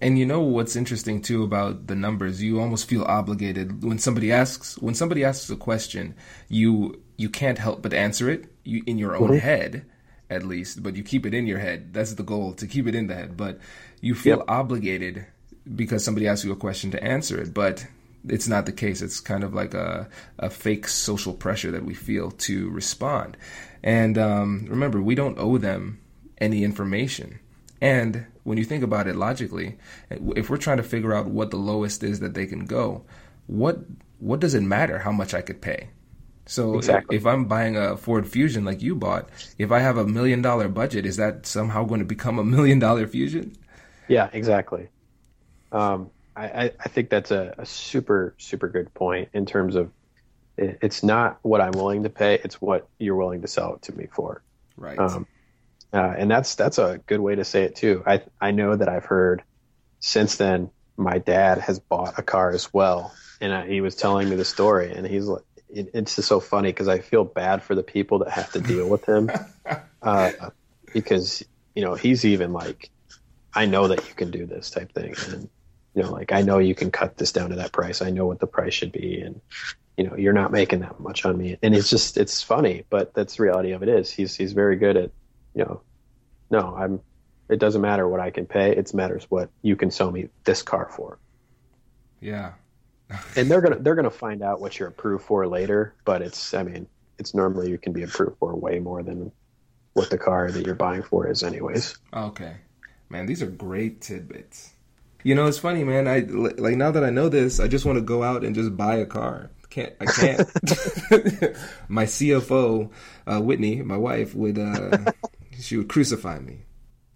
And you know what's interesting too about the numbers? You almost feel obligated when somebody asks when somebody asks a question, you you can't help but answer it you, in your own mm-hmm. head, at least. But you keep it in your head. That's the goal to keep it in the head. But you feel yep. obligated because somebody asks you a question to answer it. But it's not the case. It's kind of like a, a fake social pressure that we feel to respond. And um, remember, we don't owe them any information. And when you think about it logically, if we're trying to figure out what the lowest is that they can go, what what does it matter how much I could pay? So exactly. if, if I'm buying a Ford Fusion like you bought, if I have a million dollar budget, is that somehow going to become a million dollar Fusion? Yeah, exactly. Um, I, I think that's a, a super super good point in terms of it's not what I'm willing to pay; it's what you're willing to sell it to me for. Right. Um, uh, and that's that's a good way to say it too. I I know that I've heard since then. My dad has bought a car as well, and I, he was telling me the story, and he's like, it, it's just so funny because I feel bad for the people that have to deal with him, [laughs] uh, because you know he's even like, I know that you can do this type thing, and you know like I know you can cut this down to that price. I know what the price should be, and you know you're not making that much on me, and it's just it's funny, but that's the reality of it is he's he's very good at you know, no, I'm. It doesn't matter what I can pay. It matters what you can sell me this car for. Yeah. [laughs] and they're gonna they're gonna find out what you're approved for later. But it's I mean it's normally you can be approved for way more than what the car that you're buying for is, anyways. Okay, man, these are great tidbits. You know, it's funny, man. I like now that I know this, I just want to go out and just buy a car. Can't I can't. [laughs] [laughs] my CFO, uh, Whitney, my wife, would uh, [laughs] she would crucify me.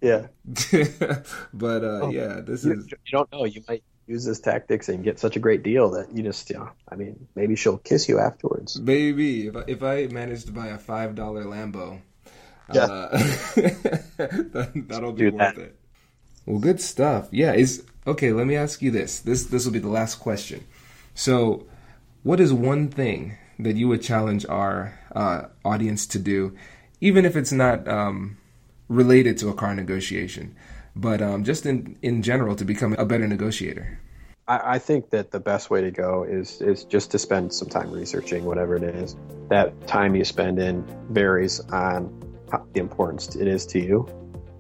Yeah. [laughs] but uh, oh, yeah, this you, is. You don't know. You might use this tactics and get such a great deal that you just, you know, I mean, maybe she'll kiss you afterwards. Maybe if I, if I manage to buy a five dollar Lambo, yeah. Uh, [laughs] that, will be worth that. it. Well, good stuff. Yeah. Is okay. Let me ask you this. This this will be the last question. So, what is one thing that you would challenge our uh, audience to do even if it's not um, related to a car negotiation, but um, just in, in general to become a better negotiator? I, I think that the best way to go is is just to spend some time researching whatever it is. That time you spend in varies on how, the importance it is to you.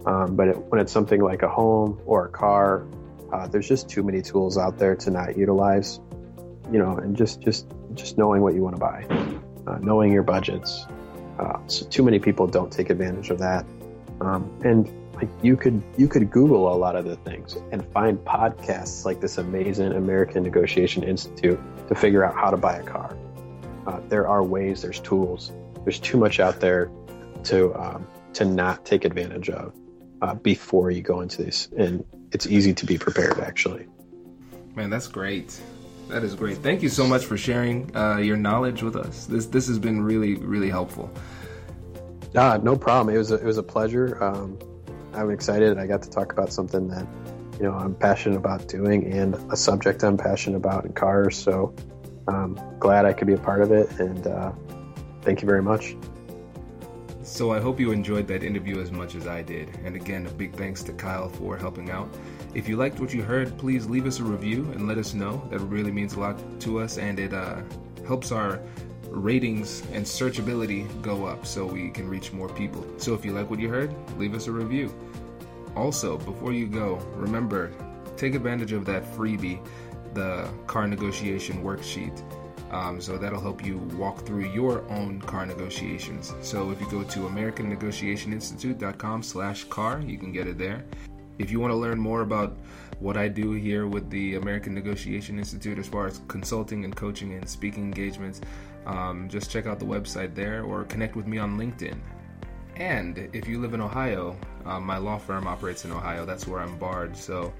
Um, but it, when it's something like a home or a car, uh, there's just too many tools out there to not utilize. You know, and just just just knowing what you want to buy, uh, knowing your budgets, uh, so too many people don't take advantage of that. Um, and like you could you could Google a lot of the things and find podcasts like this amazing American Negotiation Institute to figure out how to buy a car. Uh, there are ways, there's tools. There's too much out there to um, to not take advantage of uh, before you go into this, and it's easy to be prepared. Actually, man, that's great. That is great. Thank you so much for sharing uh, your knowledge with us. This this has been really really helpful. Uh, no problem. It was a, it was a pleasure. Um, I'm excited. I got to talk about something that you know I'm passionate about doing and a subject I'm passionate about in cars. So I'm um, glad I could be a part of it. And uh, thank you very much. So I hope you enjoyed that interview as much as I did. And again, a big thanks to Kyle for helping out. If you liked what you heard, please leave us a review and let us know. That really means a lot to us and it uh, helps our ratings and searchability go up so we can reach more people. So if you like what you heard, leave us a review. Also, before you go, remember take advantage of that freebie, the car negotiation worksheet. Um, so that'll help you walk through your own car negotiations. So if you go to AmericanNegotiationInstitute.com slash car, you can get it there. If you want to learn more about what I do here with the American Negotiation Institute as far as consulting and coaching and speaking engagements, um, just check out the website there or connect with me on LinkedIn. And if you live in Ohio, um, my law firm operates in Ohio. That's where I'm barred. So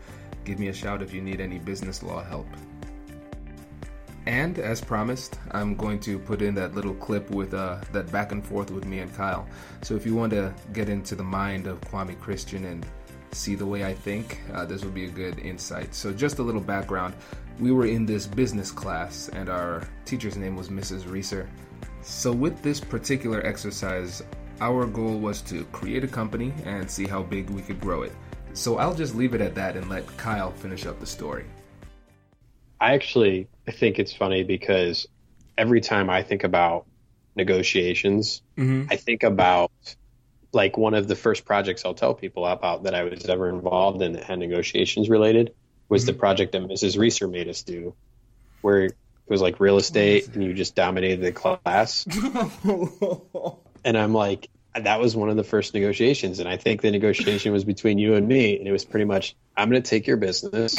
give me a shout if you need any business law help. And as promised, I'm going to put in that little clip with uh, that back and forth with me and Kyle. So if you want to get into the mind of Kwame Christian and see the way I think, uh, this will be a good insight. So, just a little background we were in this business class, and our teacher's name was Mrs. Reeser. So, with this particular exercise, our goal was to create a company and see how big we could grow it. So, I'll just leave it at that and let Kyle finish up the story. I actually think it's funny because every time I think about negotiations, mm-hmm. I think about like one of the first projects I'll tell people about that I was ever involved in that had negotiations related was mm-hmm. the project that Mrs. Reeser made us do, where it was like real estate and you just dominated the class. [laughs] and I'm like, that was one of the first negotiations. And I think the negotiation was between you and me. And it was pretty much, I'm going to take your business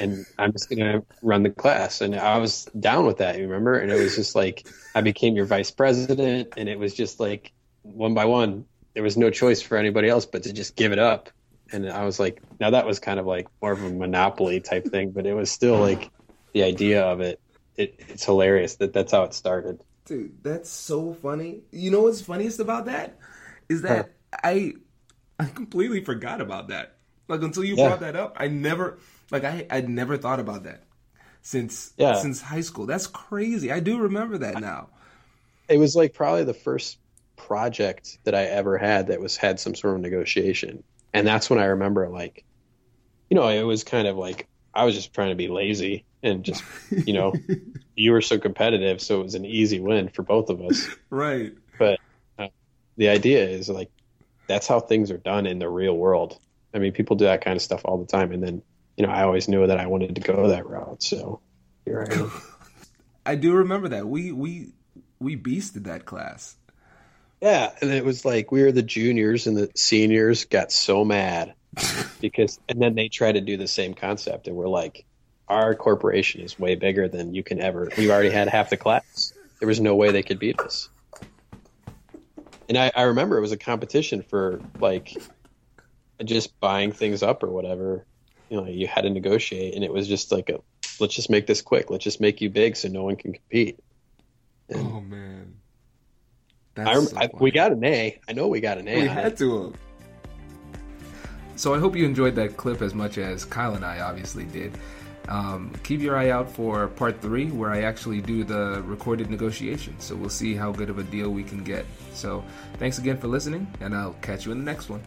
and I'm just going to run the class. And I was down with that, you remember? And it was just like, I became your vice president. And it was just like one by one, there was no choice for anybody else but to just give it up. And I was like, now that was kind of like more of a monopoly type thing, but it was still like the idea of it. it it's hilarious that that's how it started. Dude, that's so funny. You know what's funniest about that? Is that huh. I I completely forgot about that. Like until you yeah. brought that up, I never like I I'd never thought about that since yeah. since high school. That's crazy. I do remember that now. It was like probably the first project that I ever had that was had some sort of negotiation. And that's when I remember like you know, it was kind of like I was just trying to be lazy and just you know, [laughs] you were so competitive, so it was an easy win for both of us. Right. But uh, the idea is like that's how things are done in the real world. I mean, people do that kind of stuff all the time and then you know, I always knew that I wanted to go that route. So here I am. [laughs] I do remember that. We we we beasted that class. Yeah, and it was like we were the juniors and the seniors got so mad [laughs] because and then they try to do the same concept and we're like our corporation is way bigger than you can ever we've already had half the class. There was no way they could beat us. And I, I remember it was a competition for like just buying things up or whatever. You know, you had to negotiate and it was just like a let's just make this quick. Let's just make you big so no one can compete. And, oh man. I, so I, we got an A. I know we got an A. We had to. So I hope you enjoyed that clip as much as Kyle and I obviously did. Um, keep your eye out for part three, where I actually do the recorded negotiation. So we'll see how good of a deal we can get. So thanks again for listening, and I'll catch you in the next one.